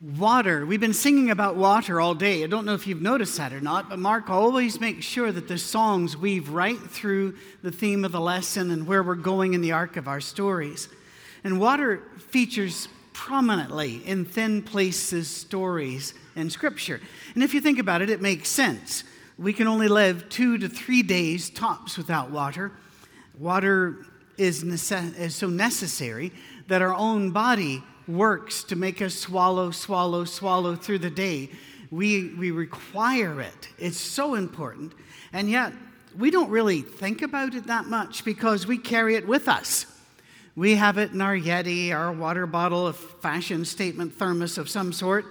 Water. We've been singing about water all day. I don't know if you've noticed that or not, but Mark always makes sure that the songs weave right through the theme of the lesson and where we're going in the arc of our stories. And water features prominently in thin places stories in Scripture. And if you think about it, it makes sense. We can only live two to three days tops without water. Water is, nece- is so necessary that our own body works to make us swallow, swallow, swallow through the day. We, we require it. It's so important. And yet, we don't really think about it that much because we carry it with us. We have it in our Yeti, our water bottle, a fashion statement thermos of some sort.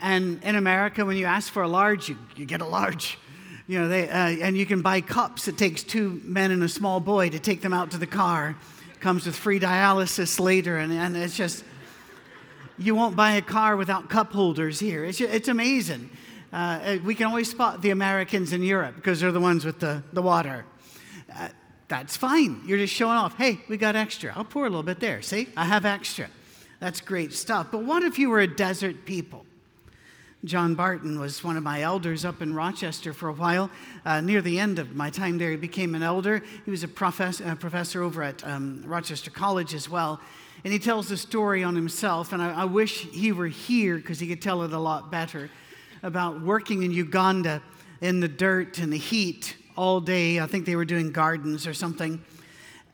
And in America, when you ask for a large, you, you get a large. You know, they, uh, and you can buy cups. It takes two men and a small boy to take them out to the car. Comes with free dialysis later, and, and it's just, you won't buy a car without cup holders here. It's, it's amazing. Uh, we can always spot the Americans in Europe because they're the ones with the, the water. Uh, that's fine. You're just showing off. Hey, we got extra. I'll pour a little bit there. See, I have extra. That's great stuff. But what if you were a desert people? John Barton was one of my elders up in Rochester for a while. Uh, near the end of my time there, he became an elder. He was a, profess- a professor over at um, Rochester College as well. And he tells the story on himself, and I, I wish he were here because he could tell it a lot better about working in Uganda in the dirt and the heat all day. I think they were doing gardens or something.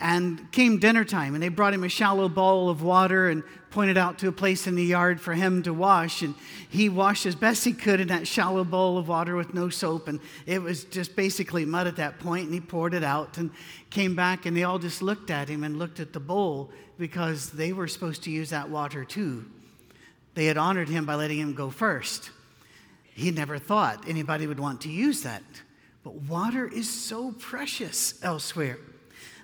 And came dinner time, and they brought him a shallow bowl of water and pointed out to a place in the yard for him to wash. And he washed as best he could in that shallow bowl of water with no soap. And it was just basically mud at that point, and he poured it out and came back, and they all just looked at him and looked at the bowl because they were supposed to use that water too. They had honored him by letting him go first. He never thought anybody would want to use that. But water is so precious elsewhere.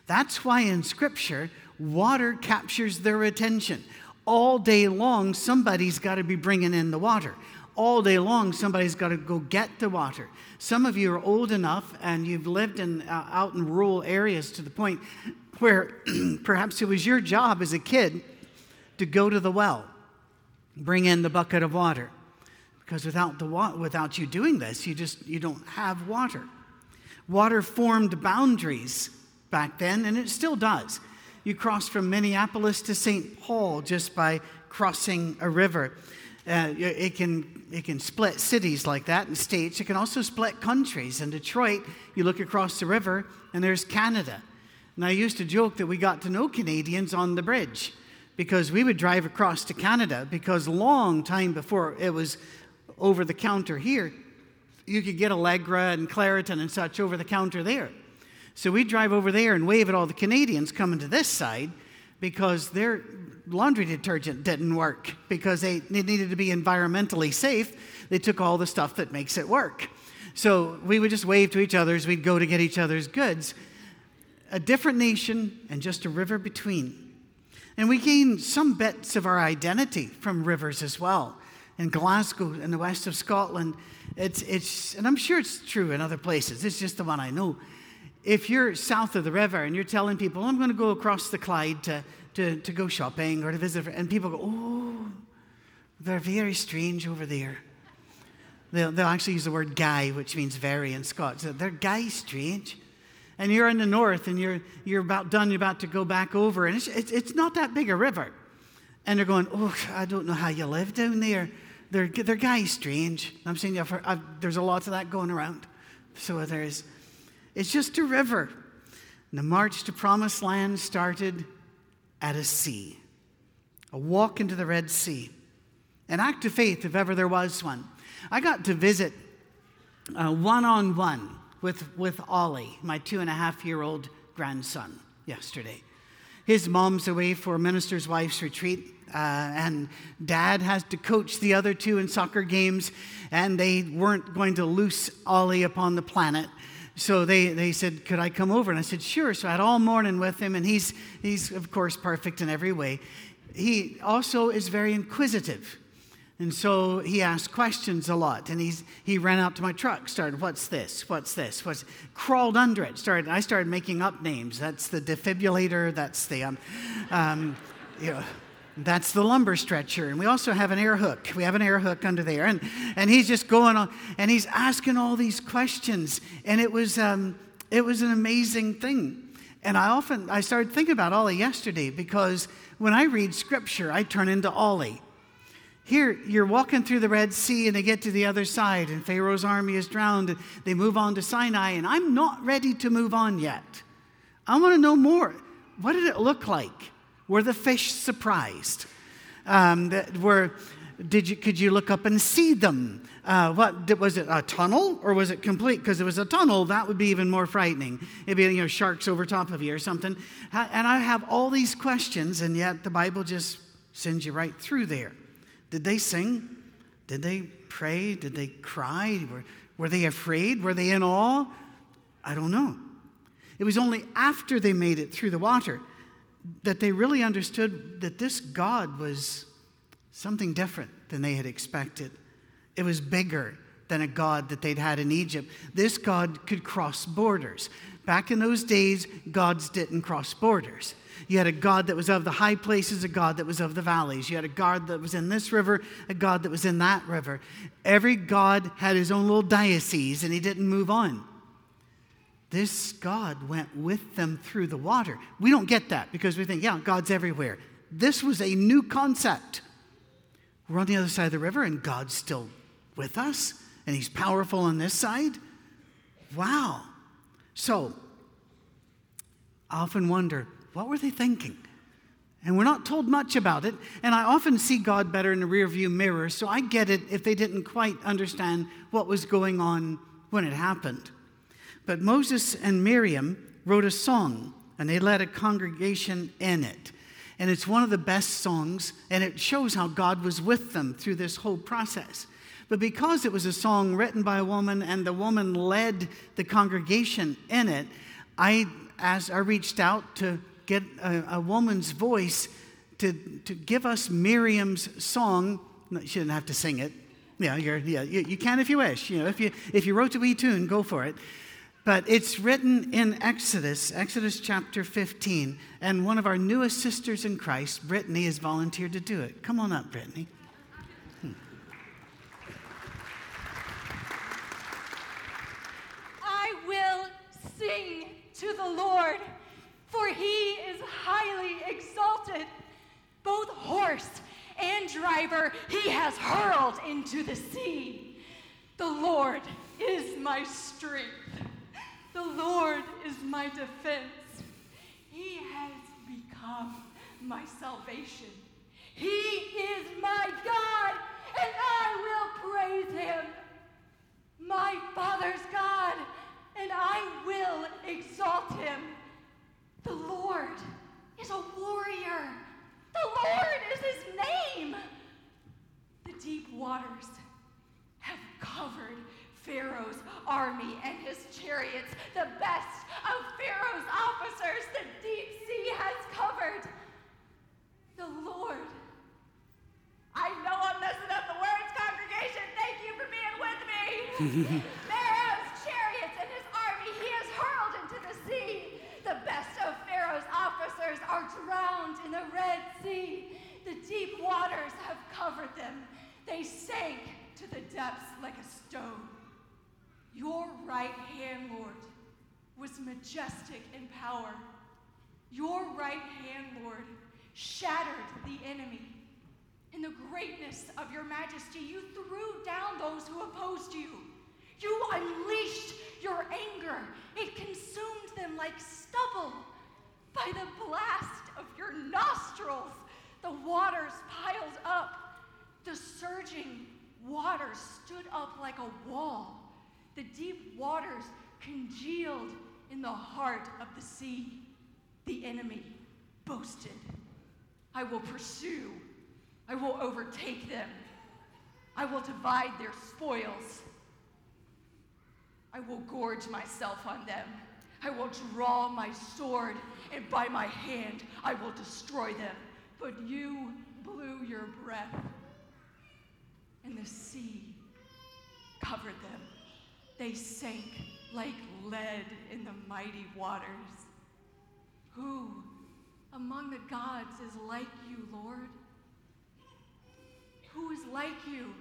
That's why in Scripture, water captures their attention. All day long, somebody's got to be bringing in the water. All day long, somebody's got to go get the water. Some of you are old enough and you've lived in, uh, out in rural areas to the point where perhaps it was your job as a kid to go to the well, bring in the bucket of water. Because without, the wa- without you doing this, you just you don't have water. Water formed boundaries back then, and it still does. You cross from Minneapolis to St. Paul just by crossing a river. Uh, it, can, it can split cities like that and states. It can also split countries. In Detroit, you look across the river, and there's Canada. And I used to joke that we got to know Canadians on the bridge because we would drive across to Canada because long time before it was over the counter here, you could get Allegra and Claritin and such over the counter there. So we'd drive over there and wave at all the Canadians coming to this side because their laundry detergent didn't work because they needed to be environmentally safe. They took all the stuff that makes it work. So we would just wave to each other as we'd go to get each other's goods a different nation, and just a river between. And we gain some bits of our identity from rivers as well. In Glasgow, in the west of Scotland, it's, it's, and I'm sure it's true in other places, it's just the one I know. If you're south of the river and you're telling people, oh, I'm going to go across the Clyde to, to, to go shopping or to visit, and people go, oh, they're very strange over there. They'll, they'll actually use the word guy, which means very in Scots. So they're guy strange and you're in the north and you're, you're about done, you're about to go back over, and it's, it's, it's not that big a river. And they're going, Oh, I don't know how you live down there. They're, they're guys strange. I'm saying I've, there's a lot of that going around. So there's, it's just a river. And the march to promised land started at a sea, a walk into the Red Sea, an act of faith if ever there was one. I got to visit one on one with, with Ollie, my two and a half year old grandson, yesterday. His mom's away for minister's wife's retreat, uh, and dad has to coach the other two in soccer games, and they weren't going to loose Ollie upon the planet. So they, they said, Could I come over? And I said, Sure. So I had all morning with him, and he's, he's, of course, perfect in every way. He also is very inquisitive. And so he asked questions a lot. And he's, he ran out to my truck, started, What's this? What's this? What's, crawled under it. Started, I started making up names. That's the defibrillator. That's the, um, um, you know, That's the lumber stretcher. And we also have an air hook. We have an air hook under there. And, and he's just going on and he's asking all these questions. And it was, um, it was an amazing thing. And I often, I started thinking about Ollie yesterday because when I read scripture, I turn into Ollie. Here, you're walking through the Red Sea and they get to the other side, and Pharaoh's army is drowned. And they move on to Sinai, and I'm not ready to move on yet. I want to know more. What did it look like? Were the fish surprised? Um, were, did you, could you look up and see them? Uh, what was it? A tunnel or was it complete? Because it was a tunnel, that would be even more frightening. It'd be you know sharks over top of you or something. And I have all these questions, and yet the Bible just sends you right through there. Did they sing? Did they pray? Did they cry? Were, were they afraid? Were they in awe? I don't know. It was only after they made it through the water that they really understood that this God was something different than they had expected. It was bigger than a God that they'd had in Egypt. This God could cross borders. Back in those days, gods didn't cross borders. You had a God that was of the high places, a God that was of the valleys. You had a God that was in this river, a God that was in that river. Every God had his own little diocese, and he didn't move on. This God went with them through the water. We don't get that because we think, yeah, God's everywhere. This was a new concept. We're on the other side of the river, and God's still with us, and He's powerful on this side. Wow. So, I often wonder, what were they thinking? And we're not told much about it. And I often see God better in the rearview mirror, so I get it if they didn't quite understand what was going on when it happened. But Moses and Miriam wrote a song, and they led a congregation in it. And it's one of the best songs, and it shows how God was with them through this whole process. But because it was a song written by a woman and the woman led the congregation in it, I, as I reached out to get a, a woman's voice to, to give us Miriam's song. She didn't have to sing it. Yeah, yeah you, you can if you wish. You know, if you, if you wrote a wee tune, go for it. But it's written in Exodus, Exodus chapter 15. And one of our newest sisters in Christ, Brittany, has volunteered to do it. Come on up, Brittany. Hmm. I will sing to the Lord, for he is highly exalted. Both horse and driver he has hurled into the sea. The Lord is my strength. The Lord is my defense. He has become my salvation. He is my God, and I will praise him. My Father's God, and I will exalt him. The Lord is a warrior. The Lord is his name. The deep waters have covered Pharaoh's army and his chariots, the best of Pharaoh's officers, the deep sea has covered. The Lord. I know I'm messing up the words, congregation. Thank you for being with Pharaoh's chariots and his army he has hurled into the sea. The best of Pharaoh's officers are drowned in the Red Sea. The deep waters have covered them. They sank to the depths like a stone. Your right hand, Lord, was majestic in power. Your right hand, Lord, shattered the enemy. In the greatness of your majesty, you threw down those who opposed you. You unleashed your anger. It consumed them like stubble. By the blast of your nostrils, the waters piled up. The surging waters stood up like a wall. The deep waters congealed in the heart of the sea. The enemy boasted, I will pursue, I will overtake them, I will divide their spoils. I will gorge myself on them. I will draw my sword, and by my hand I will destroy them. But you blew your breath, and the sea covered them. They sank like lead in the mighty waters. Who among the gods is like you, Lord? Who is like you,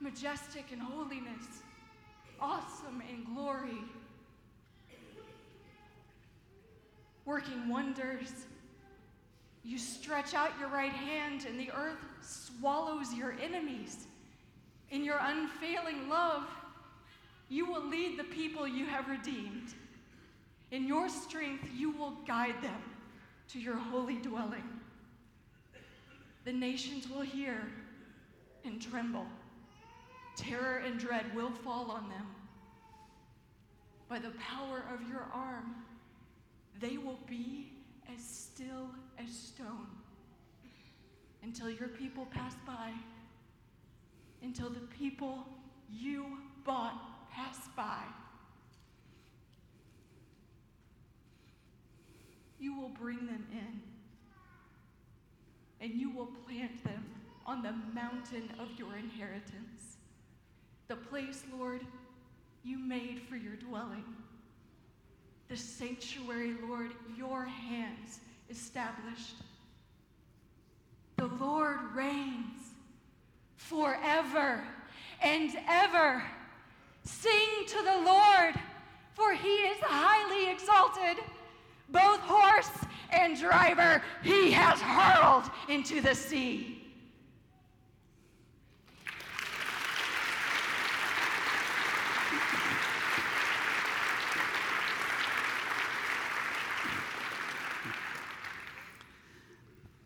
majestic in holiness, awesome in glory, working wonders. You stretch out your right hand, and the earth swallows your enemies. In your unfailing love, you will lead the people you have redeemed. In your strength, you will guide them to your holy dwelling. The nations will hear and tremble. Terror and dread will fall on them. By the power of your arm, they will be as still as stone until your people pass by, until the people you bought pass by. You will bring them in, and you will plant them on the mountain of your inheritance, the place, Lord, you made for your dwelling, the sanctuary, Lord, your hands established. The Lord reigns forever and ever. Sing to the Lord, for he is highly exalted. Both horse and driver he has hurled into the sea.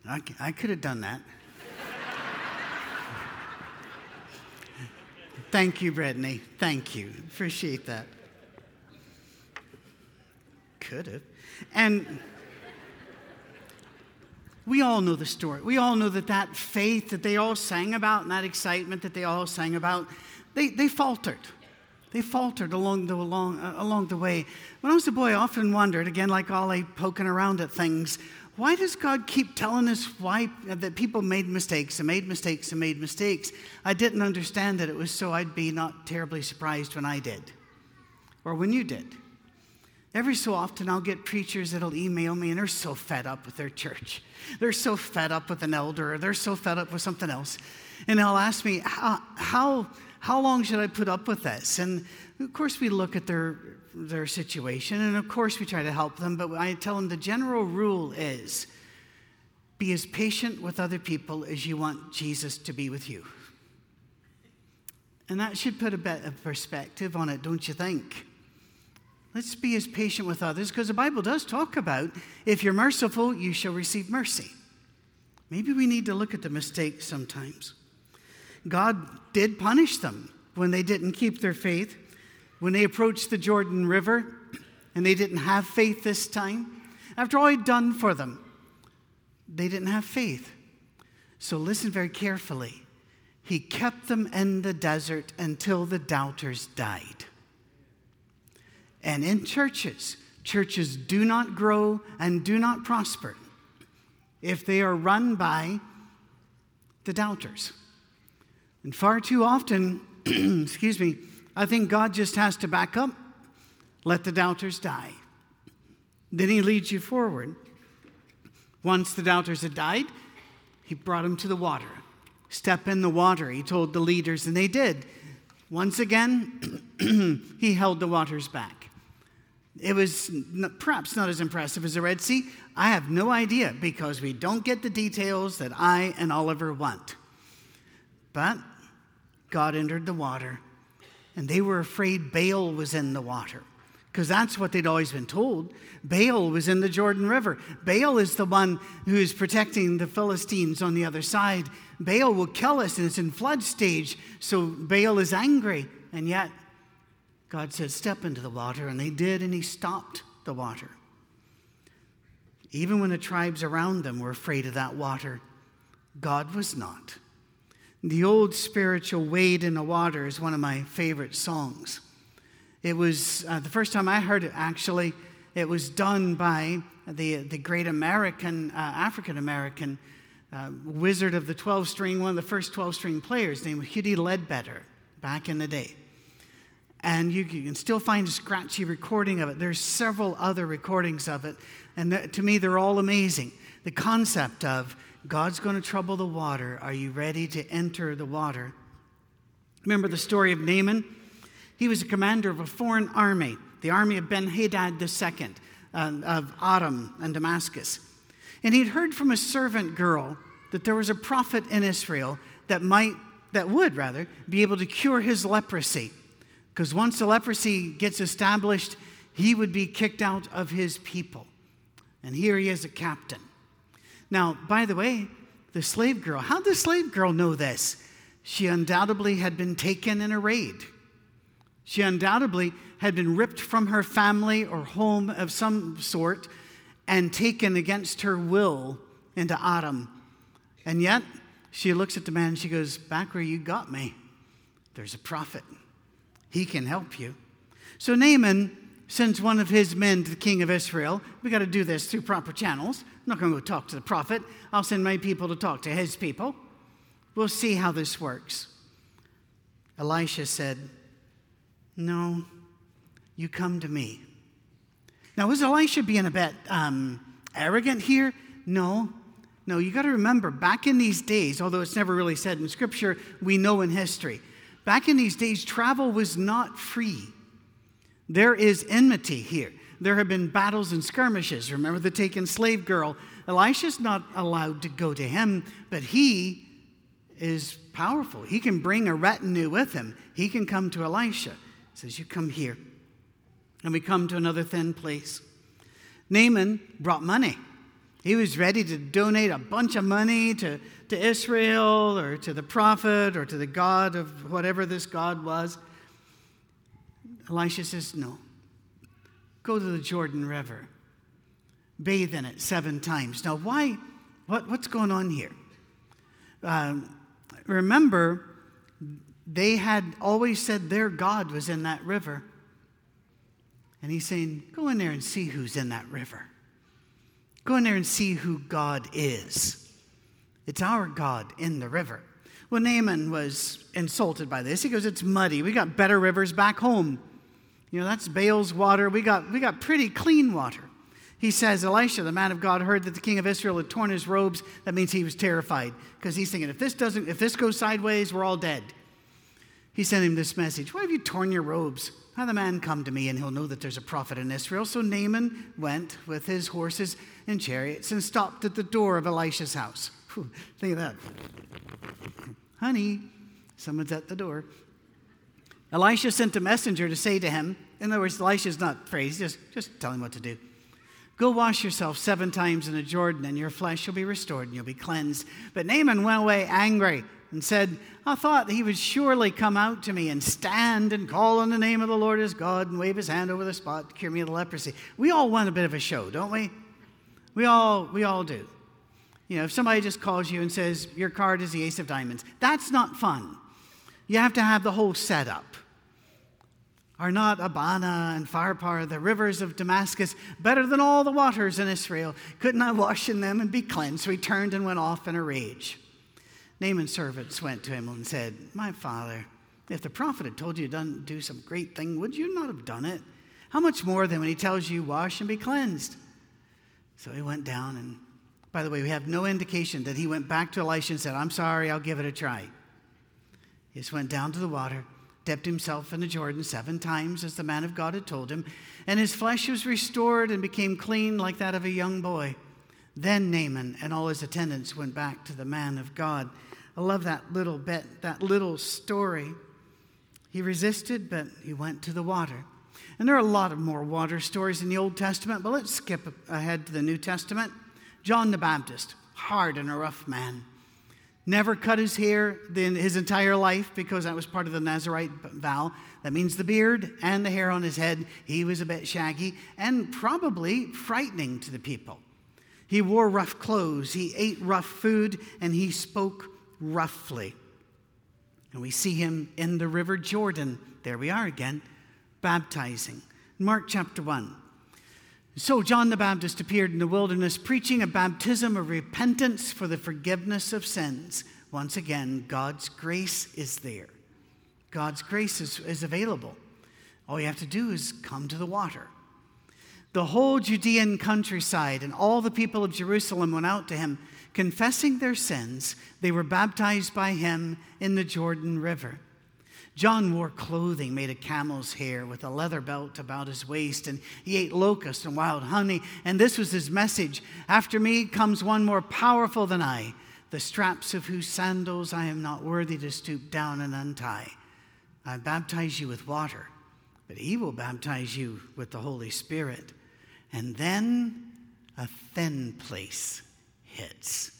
I, I could have done that. Thank you, Brittany. Thank you. Appreciate that. Could have. And we all know the story. We all know that that faith that they all sang about and that excitement that they all sang about, they, they faltered. They faltered along the, along, uh, along the way. When I was a boy, I often wondered, again, like Ollie poking around at things, why does God keep telling us why that people made mistakes and made mistakes and made mistakes? I didn't understand that it was so I'd be not terribly surprised when I did or when you did. Every so often, I'll get preachers that'll email me and they're so fed up with their church. They're so fed up with an elder or they're so fed up with something else. And they'll ask me, how, how, how long should I put up with this? And of course, we look at their their situation. And of course, we try to help them, but I tell them the general rule is be as patient with other people as you want Jesus to be with you. And that should put a bit of perspective on it, don't you think? Let's be as patient with others because the Bible does talk about if you're merciful, you shall receive mercy. Maybe we need to look at the mistakes sometimes. God did punish them when they didn't keep their faith when they approached the Jordan River and they didn't have faith this time, after all he'd done for them, they didn't have faith. So listen very carefully. He kept them in the desert until the doubters died. And in churches, churches do not grow and do not prosper if they are run by the doubters. And far too often, excuse me, I think God just has to back up, let the doubters die. Then he leads you forward. Once the doubters had died, he brought them to the water. Step in the water, he told the leaders, and they did. Once again, he held the waters back. It was perhaps not as impressive as the Red Sea. I have no idea because we don't get the details that I and Oliver want. But God entered the water and they were afraid Baal was in the water because that's what they'd always been told. Baal was in the Jordan River. Baal is the one who is protecting the Philistines on the other side. Baal will kill us, and it's in flood stage, so Baal is angry. And yet, God said, Step into the water, and they did, and He stopped the water. Even when the tribes around them were afraid of that water, God was not. The old spiritual Wade in the Water is one of my favorite songs. It was uh, the first time I heard it, actually, it was done by the, the great American, uh, African American uh, wizard of the 12 string, one of the first 12 string players, named Huddie Ledbetter, back in the day. And you, you, can still find a scratchy recording of it. There's several other recordings of it, and th- to me, they're all amazing. The concept of God's going to trouble the water. Are you ready to enter the water? Remember the story of Naaman? He was a commander of a foreign army, the army of Ben Hadad II uh, of Aram and Damascus. And he'd heard from a servant girl that there was a prophet in Israel that might, that would rather, be able to cure his leprosy. Because once the leprosy gets established, he would be kicked out of his people. And here he is a captain. Now, by the way, the slave girl, how did the slave girl know this? She undoubtedly had been taken in a raid. She undoubtedly had been ripped from her family or home of some sort and taken against her will into Aram. And yet, she looks at the man and she goes, Back where you got me, there's a prophet. He can help you. So Naaman sends one of his men to the king of Israel. We got to do this through proper channels. I'm not going to go talk to the prophet. I'll send my people to talk to his people. We'll see how this works. Elisha said, No, you come to me. Now, was Elisha being a bit um, arrogant here? No. No, you got to remember, back in these days, although it's never really said in Scripture, we know in history, back in these days, travel was not free. There is enmity here. There have been battles and skirmishes. Remember the taken slave girl? Elisha's not allowed to go to him, but he is powerful. He can bring a retinue with him. He can come to Elisha. He says, You come here. And we come to another thin place. Naaman brought money. He was ready to donate a bunch of money to, to Israel or to the prophet or to the God of whatever this God was. Elisha says, No. Go to the Jordan River, bathe in it seven times. Now, why? What, what's going on here? Um, remember, they had always said their God was in that river. And he's saying, Go in there and see who's in that river. Go in there and see who God is. It's our God in the river. Well, Naaman was insulted by this. He goes, It's muddy. We got better rivers back home. You know, that's Baal's water. We got, we got pretty clean water. He says, Elisha, the man of God, heard that the king of Israel had torn his robes. That means he was terrified because he's thinking, if this doesn't, if this goes sideways, we're all dead. He sent him this message Why have you torn your robes? Have the man come to me, and he'll know that there's a prophet in Israel. So Naaman went with his horses and chariots and stopped at the door of Elisha's house. Think of that. Honey, someone's at the door. Elisha sent a messenger to say to him, in other words, Elisha's not phrased, just, just tell him what to do. Go wash yourself seven times in the Jordan, and your flesh will be restored and you'll be cleansed. But Naaman went away angry and said, I thought he would surely come out to me and stand and call on the name of the Lord his God and wave his hand over the spot to cure me of the leprosy. We all want a bit of a show, don't we? We all, we all do. You know, if somebody just calls you and says, Your card is the ace of diamonds, that's not fun. You have to have the whole setup. Are not Abana and Pharpar, the rivers of Damascus, better than all the waters in Israel? Couldn't I wash in them and be cleansed? So he turned and went off in a rage. Naaman's servants went to him and said, My father, if the prophet had told you to do some great thing, would you not have done it? How much more than when he tells you, Wash and be cleansed? So he went down, and by the way, we have no indication that he went back to Elisha and said, I'm sorry, I'll give it a try. He just went down to the water, dipped himself in the Jordan seven times, as the man of God had told him, and his flesh was restored and became clean like that of a young boy. Then Naaman and all his attendants went back to the man of God. I love that little bit, that little story. He resisted, but he went to the water. And there are a lot of more water stories in the Old Testament, but let's skip ahead to the New Testament. John the Baptist, hard and a rough man. Never cut his hair in his entire life because that was part of the Nazarite vow. That means the beard and the hair on his head. He was a bit shaggy and probably frightening to the people. He wore rough clothes, he ate rough food, and he spoke roughly. And we see him in the River Jordan. There we are again, baptizing. Mark chapter 1. So John the Baptist appeared in the wilderness preaching a baptism of repentance for the forgiveness of sins. Once again, God's grace is there. God's grace is, is available. All you have to do is come to the water. The whole Judean countryside and all the people of Jerusalem went out to him confessing their sins, they were baptized by him in the Jordan River. John wore clothing made of camel's hair with a leather belt about his waist, and he ate locusts and wild honey. And this was his message After me comes one more powerful than I, the straps of whose sandals I am not worthy to stoop down and untie. I baptize you with water, but he will baptize you with the Holy Spirit. And then a thin place hits.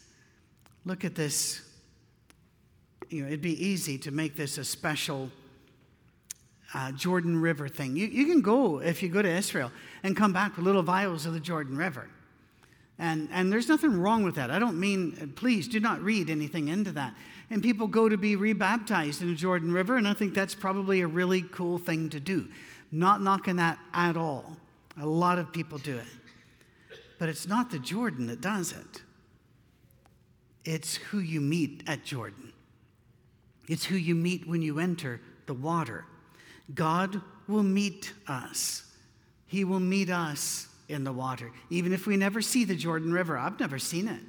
Look at this you know, it'd be easy to make this a special uh, Jordan River thing. You, you can go, if you go to Israel, and come back with little vials of the Jordan River. And, and there's nothing wrong with that. I don't mean, please do not read anything into that. And people go to be rebaptized in the Jordan River, and I think that's probably a really cool thing to do. Not knocking that at all. A lot of people do it. But it's not the Jordan that does it, it's who you meet at Jordan. It's who you meet when you enter the water. God will meet us. He will meet us in the water. Even if we never see the Jordan River, I've never seen it,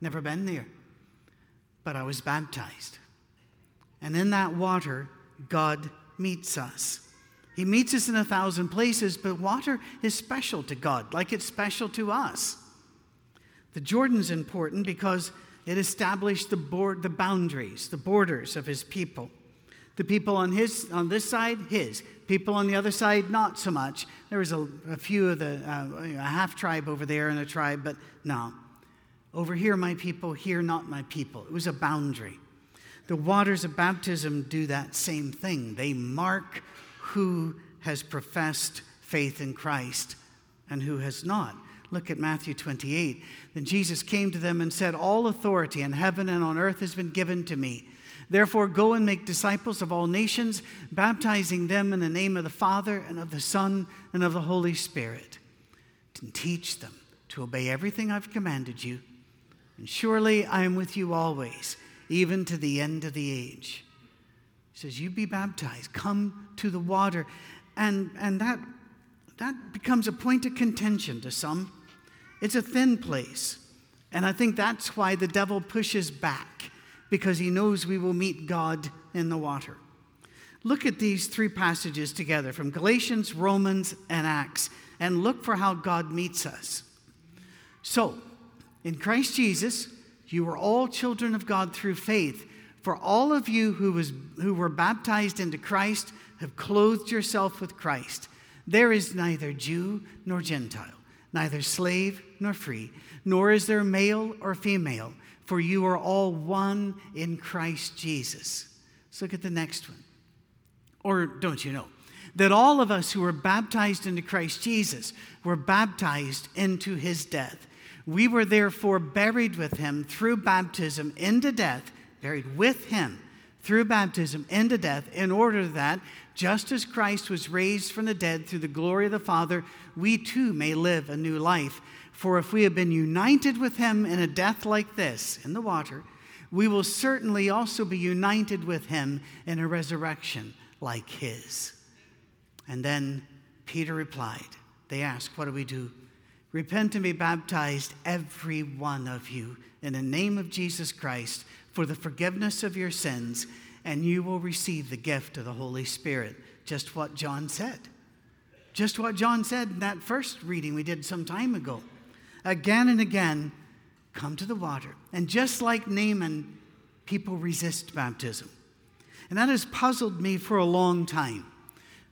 never been there. But I was baptized. And in that water, God meets us. He meets us in a thousand places, but water is special to God, like it's special to us. The Jordan's important because it established the, board, the boundaries, the borders of his people. The people on, his, on this side, his. People on the other side, not so much. There was a, a few of the, uh, a half tribe over there and a tribe, but no. Over here, my people, here, not my people. It was a boundary. The waters of baptism do that same thing. They mark who has professed faith in Christ and who has not. Look at Matthew 28. Then Jesus came to them and said, All authority in heaven and on earth has been given to me. Therefore, go and make disciples of all nations, baptizing them in the name of the Father and of the Son and of the Holy Spirit, and teach them to obey everything I've commanded you. And surely I am with you always, even to the end of the age. He says, You be baptized, come to the water. And, and that, that becomes a point of contention to some. It's a thin place. And I think that's why the devil pushes back, because he knows we will meet God in the water. Look at these three passages together from Galatians, Romans, and Acts, and look for how God meets us. So, in Christ Jesus, you are all children of God through faith. For all of you who, was, who were baptized into Christ have clothed yourself with Christ. There is neither Jew nor Gentile neither slave nor free, nor is there male or female, for you are all one in Christ Jesus. Let's look at the next one. Or don't you know? That all of us who were baptized into Christ Jesus were baptized into his death. We were therefore buried with him through baptism into death, buried with him through baptism into death, in order that, just as Christ was raised from the dead through the glory of the Father, we too may live a new life. For if we have been united with him in a death like this, in the water, we will certainly also be united with him in a resurrection like his. And then Peter replied, They asked, What do we do? Repent and be baptized, every one of you, in the name of Jesus Christ, for the forgiveness of your sins, and you will receive the gift of the Holy Spirit. Just what John said. Just what John said in that first reading we did some time ago. Again and again, come to the water. And just like Naaman, people resist baptism. And that has puzzled me for a long time.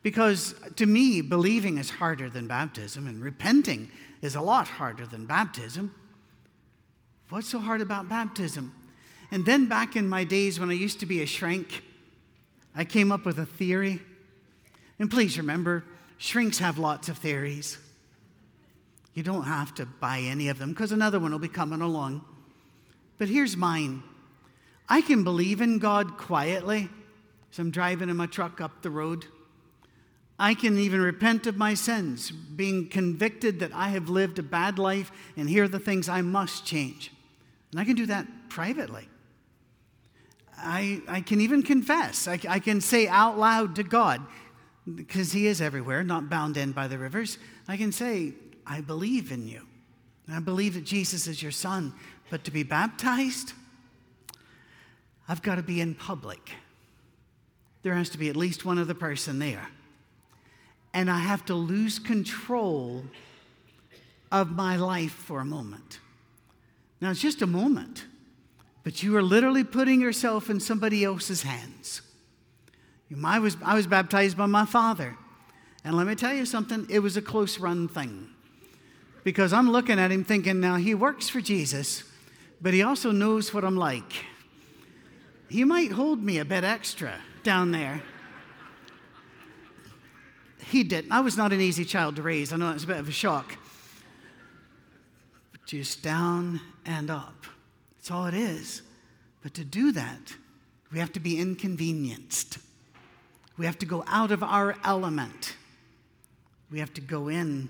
Because to me, believing is harder than baptism, and repenting is a lot harder than baptism. What's so hard about baptism? And then back in my days when I used to be a shrink, I came up with a theory. And please remember, Shrinks have lots of theories. You don't have to buy any of them because another one will be coming along. But here's mine I can believe in God quietly as I'm driving in my truck up the road. I can even repent of my sins, being convicted that I have lived a bad life, and here are the things I must change. And I can do that privately. I, I can even confess. I, I can say out loud to God, because he is everywhere, not bound in by the rivers, I can say, I believe in you. I believe that Jesus is your son. But to be baptized, I've got to be in public. There has to be at least one other person there. And I have to lose control of my life for a moment. Now, it's just a moment, but you are literally putting yourself in somebody else's hands. I was, I was baptized by my father. And let me tell you something, it was a close run thing. Because I'm looking at him thinking, now he works for Jesus, but he also knows what I'm like. He might hold me a bit extra down there. He didn't. I was not an easy child to raise. I know it's a bit of a shock. But just down and up. That's all it is. But to do that, we have to be inconvenienced. We have to go out of our element. We have to go in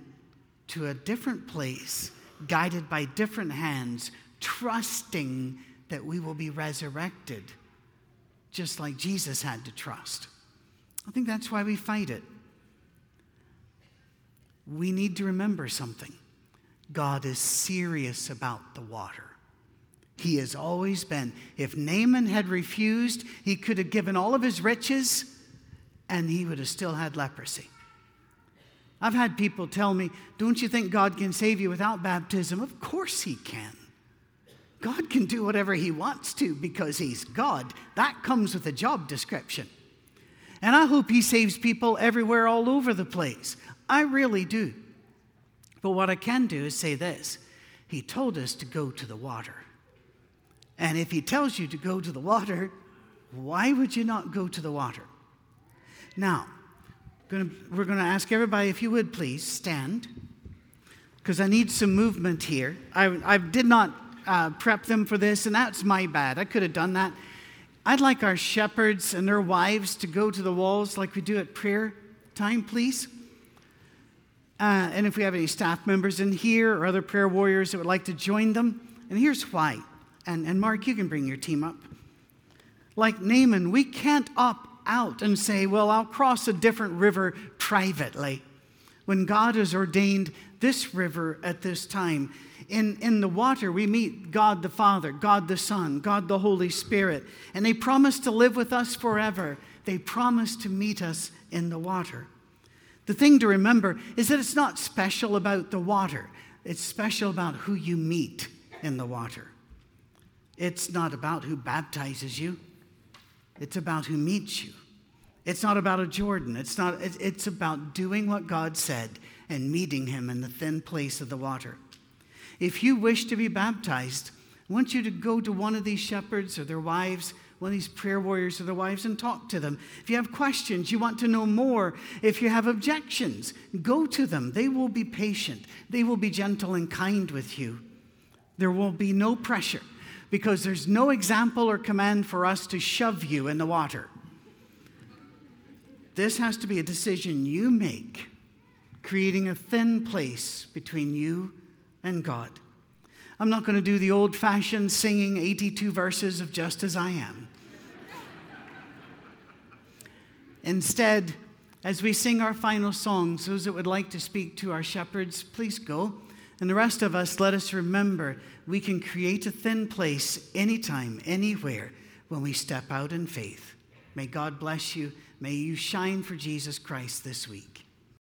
to a different place, guided by different hands, trusting that we will be resurrected, just like Jesus had to trust. I think that's why we fight it. We need to remember something God is serious about the water. He has always been. If Naaman had refused, he could have given all of his riches and he would have still had leprosy. I've had people tell me, Don't you think God can save you without baptism? Of course He can. God can do whatever He wants to because He's God. That comes with a job description. And I hope He saves people everywhere, all over the place. I really do. But what I can do is say this He told us to go to the water. And if He tells you to go to the water, why would you not go to the water? Now, we're going to ask everybody, if you would please stand, because I need some movement here. I, I did not uh, prep them for this, and that's my bad. I could have done that. I'd like our shepherds and their wives to go to the walls like we do at prayer time, please. Uh, and if we have any staff members in here or other prayer warriors that would like to join them, and here's why. And, and Mark, you can bring your team up. Like Naaman, we can't opt out and say, Well, I'll cross a different river privately. When God has ordained this river at this time, in, in the water, we meet God the Father, God the Son, God the Holy Spirit, and they promise to live with us forever. They promise to meet us in the water. The thing to remember is that it's not special about the water, it's special about who you meet in the water. It's not about who baptizes you, it's about who meets you. It's not about a Jordan. It's, not, it's about doing what God said and meeting Him in the thin place of the water. If you wish to be baptized, I want you to go to one of these shepherds or their wives, one of these prayer warriors or their wives, and talk to them. If you have questions, you want to know more, if you have objections, go to them. They will be patient, they will be gentle and kind with you. There will be no pressure because there's no example or command for us to shove you in the water. This has to be a decision you make, creating a thin place between you and God. I'm not going to do the old fashioned singing 82 verses of Just As I Am. Instead, as we sing our final songs, those that would like to speak to our shepherds, please go. And the rest of us, let us remember we can create a thin place anytime, anywhere, when we step out in faith. May God bless you. May you shine for Jesus Christ this week.